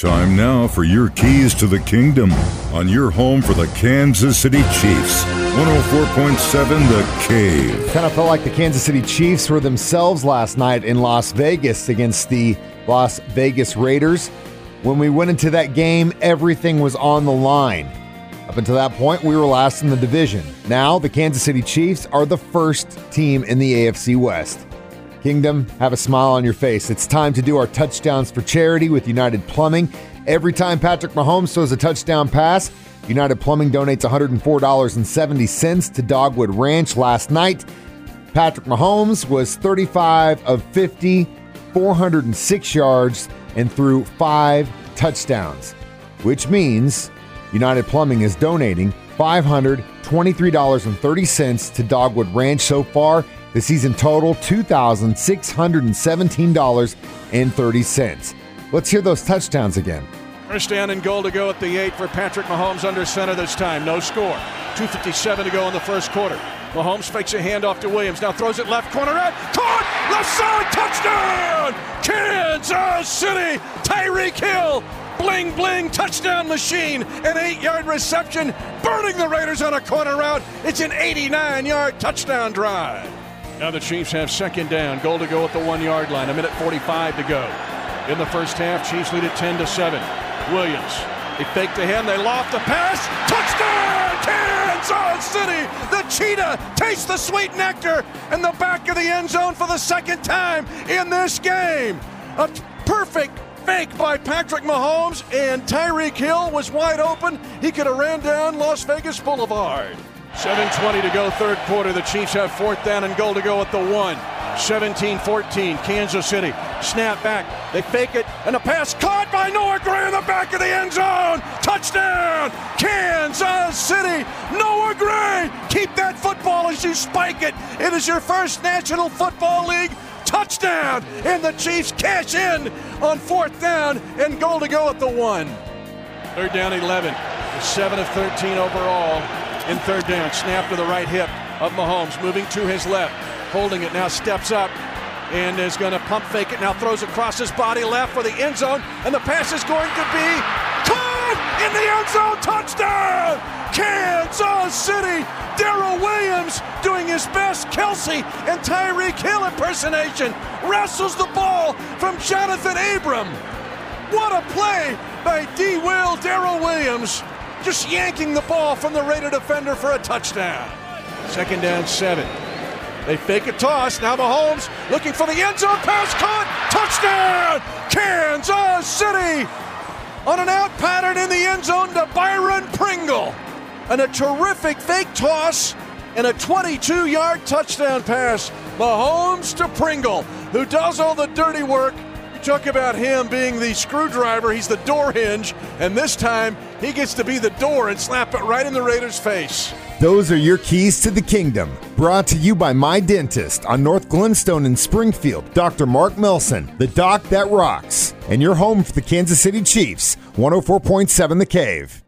Time now for your keys to the kingdom on your home for the Kansas City Chiefs. 104.7 The Cave. Kind of felt like the Kansas City Chiefs were themselves last night in Las Vegas against the Las Vegas Raiders. When we went into that game, everything was on the line. Up until that point, we were last in the division. Now, the Kansas City Chiefs are the first team in the AFC West. Kingdom, have a smile on your face. It's time to do our touchdowns for charity with United Plumbing. Every time Patrick Mahomes throws a touchdown pass, United Plumbing donates $104.70 to Dogwood Ranch. Last night, Patrick Mahomes was 35 of 50, 406 yards, and threw five touchdowns, which means United Plumbing is donating $523.30 to Dogwood Ranch so far. The season total $2,617.30. Let's hear those touchdowns again. First down and goal to go at the eight for Patrick Mahomes under center this time. No score. 2.57 to go in the first quarter. Mahomes fakes a handoff to Williams. Now throws it left corner out. Caught! Left side! Touchdown! Kansas City! Tyreek Hill! Bling bling touchdown machine. An eight yard reception. Burning the Raiders on a corner route. It's an 89 yard touchdown drive. Now the Chiefs have second down. Goal to go at the one yard line. A minute 45 to go. In the first half, Chiefs lead it 10 to 7. Williams. They fake to him. They loft the pass. Touchdown! Kansas City! The cheetah tastes the sweet nectar in the back of the end zone for the second time in this game. A perfect fake by Patrick Mahomes, and Tyreek Hill was wide open. He could have ran down Las Vegas Boulevard. 7.20 to go, third quarter. The Chiefs have fourth down and goal to go at the one. 17 14, Kansas City. Snap back. They fake it, and a pass caught by Noah Gray in the back of the end zone. Touchdown, Kansas City. Noah Gray. Keep that football as you spike it. It is your first National Football League touchdown, and the Chiefs cash in on fourth down and goal to go at the one. Third down, 11. 7 of 13 overall in third down. Snap to the right hip of Mahomes, moving to his left, holding it now, steps up and is going to pump fake it. Now throws across his body left for the end zone, and the pass is going to be caught in the end zone. Touchdown! Kansas City. Darrel Williams doing his best Kelce and Tyreek Hill impersonation. Wrestles the ball from Johnathan Abram. What a play by D. Will Darrel Williams just yanking the ball from the Raider defender for a touchdown. Second down, seven. They fake a toss. Now Mahomes looking for the end zone pass caught. Touchdown! Kansas City! On an out pattern in the end zone to Byron Pringle. And a terrific fake toss and a 22 yard touchdown pass. Mahomes to Pringle, who does all the dirty work You Talk about him being the screwdriver. He's the door hinge, and this time he gets to be the door and slap it right in the Raiders' face. Those are your keys to the kingdom. Brought to you by My Dentist on North Glenstone in Springfield, Dr. Mark Melson, the doc that rocks, and your home for the Kansas City Chiefs, 104.7 The Cave.